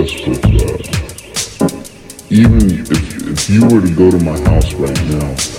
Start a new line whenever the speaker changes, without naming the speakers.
obsessed even if if you were to go to my house right now